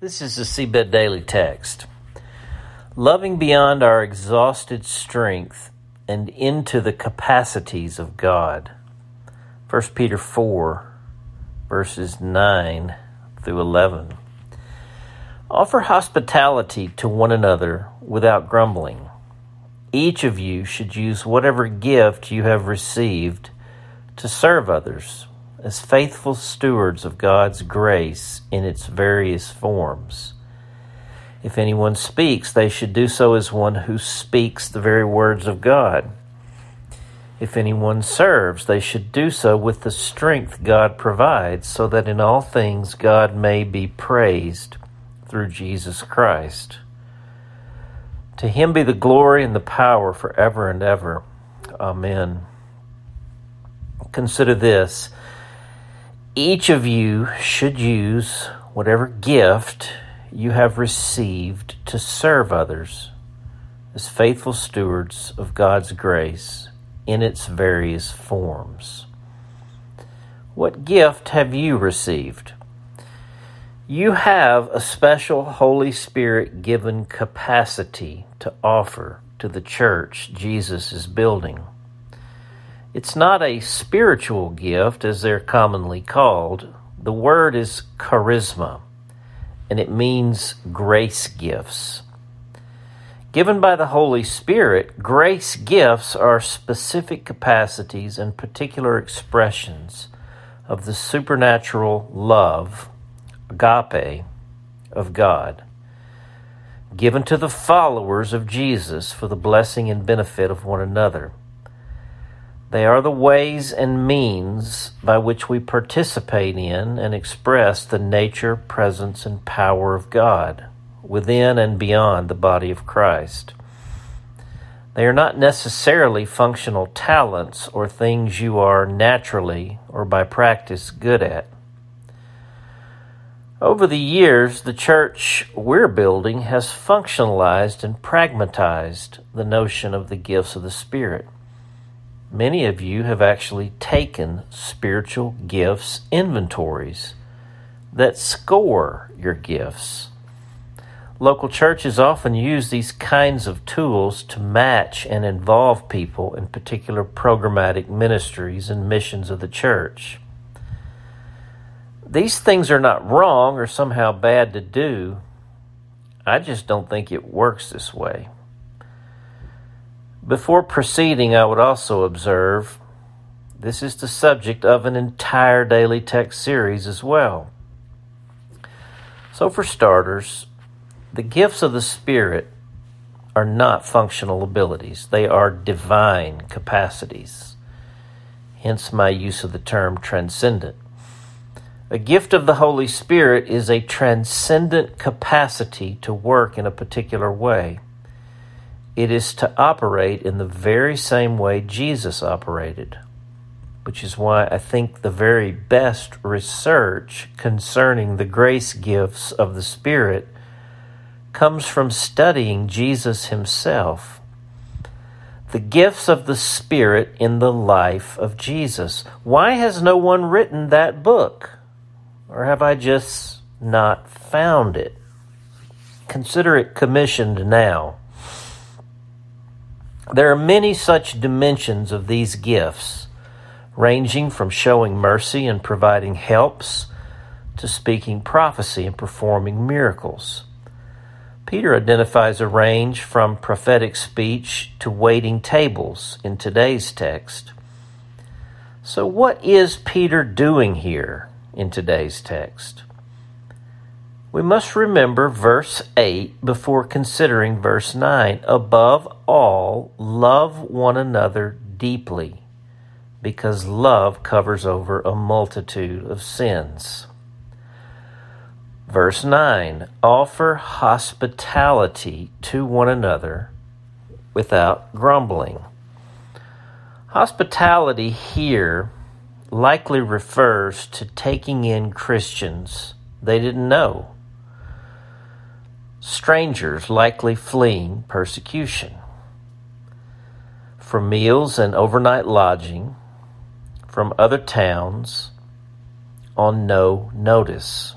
This is the Seedbed Daily Text. Loving beyond our exhausted strength and into the capacities of God. 1 Peter 4, verses 9 through 11. Offer hospitality to one another without grumbling. Each of you should use whatever gift you have received to serve others as faithful stewards of God's grace in its various forms. If anyone speaks, they should do so as one who speaks the very words of God. If anyone serves, they should do so with the strength God provides, so that in all things God may be praised through Jesus Christ. To him be the glory and the power forever and ever. Amen. Consider this each of you should use whatever gift you have received to serve others as faithful stewards of God's grace in its various forms. What gift have you received? You have a special Holy Spirit given capacity to offer to the church Jesus is building. It's not a spiritual gift as they're commonly called. The word is charisma, and it means grace gifts. Given by the Holy Spirit, grace gifts are specific capacities and particular expressions of the supernatural love, agape, of God, given to the followers of Jesus for the blessing and benefit of one another. They are the ways and means by which we participate in and express the nature, presence, and power of God within and beyond the body of Christ. They are not necessarily functional talents or things you are naturally or by practice good at. Over the years, the church we're building has functionalized and pragmatized the notion of the gifts of the Spirit. Many of you have actually taken spiritual gifts inventories that score your gifts. Local churches often use these kinds of tools to match and involve people in particular programmatic ministries and missions of the church. These things are not wrong or somehow bad to do. I just don't think it works this way. Before proceeding, I would also observe this is the subject of an entire daily text series as well. So, for starters, the gifts of the Spirit are not functional abilities, they are divine capacities. Hence, my use of the term transcendent. A gift of the Holy Spirit is a transcendent capacity to work in a particular way. It is to operate in the very same way Jesus operated, which is why I think the very best research concerning the grace gifts of the Spirit comes from studying Jesus himself. The gifts of the Spirit in the life of Jesus. Why has no one written that book? Or have I just not found it? Consider it commissioned now. There are many such dimensions of these gifts, ranging from showing mercy and providing helps to speaking prophecy and performing miracles. Peter identifies a range from prophetic speech to waiting tables in today's text. So, what is Peter doing here in today's text? We must remember verse 8 before considering verse 9. Above all, love one another deeply, because love covers over a multitude of sins. Verse 9 Offer hospitality to one another without grumbling. Hospitality here likely refers to taking in Christians they didn't know strangers likely fleeing persecution. For meals and overnight lodging from other towns on no notice.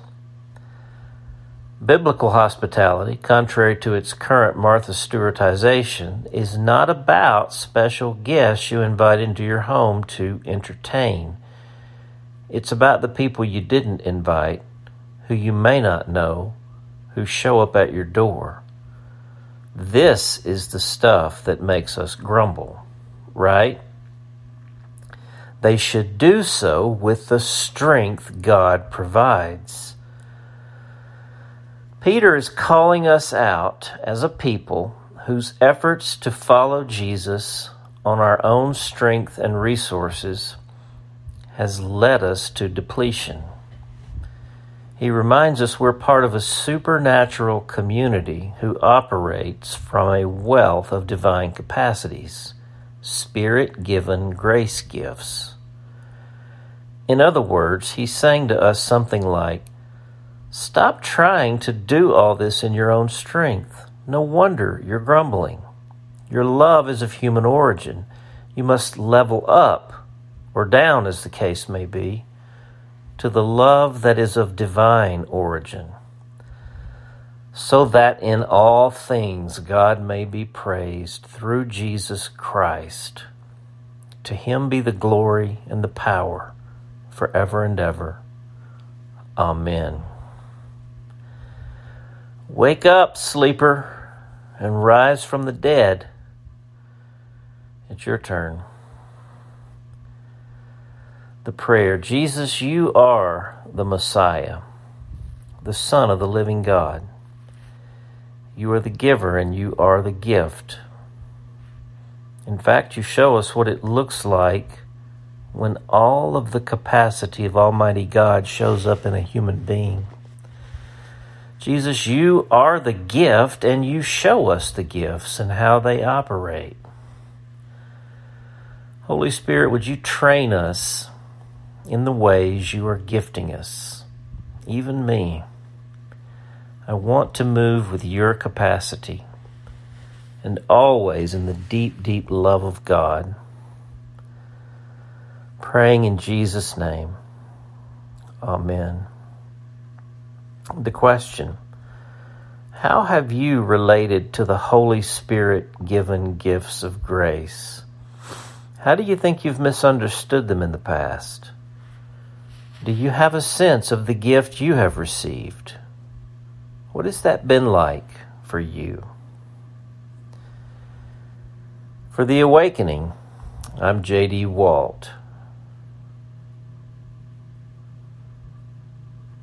Biblical hospitality, contrary to its current Martha Stewartization, is not about special guests you invite into your home to entertain. It's about the people you didn't invite, who you may not know, who show up at your door. This is the stuff that makes us grumble, right? They should do so with the strength God provides. Peter is calling us out as a people whose efforts to follow Jesus on our own strength and resources has led us to depletion. He reminds us we're part of a supernatural community who operates from a wealth of divine capacities, spirit given grace gifts. In other words, he's saying to us something like, Stop trying to do all this in your own strength. No wonder you're grumbling. Your love is of human origin. You must level up, or down as the case may be, to the love that is of divine origin, so that in all things God may be praised through Jesus Christ. To him be the glory and the power forever and ever. Amen. Wake up, sleeper, and rise from the dead. It's your turn. The prayer Jesus, you are the Messiah, the Son of the living God. You are the giver and you are the gift. In fact, you show us what it looks like when all of the capacity of Almighty God shows up in a human being. Jesus, you are the gift and you show us the gifts and how they operate. Holy Spirit, would you train us in the ways you are gifting us, even me? I want to move with your capacity and always in the deep, deep love of God. Praying in Jesus' name. Amen the question How have you related to the Holy Spirit given gifts of grace? How do you think you've misunderstood them in the past? Do you have a sense of the gift you have received? What has that been like for you? For the awakening, I'm J.D. Walt.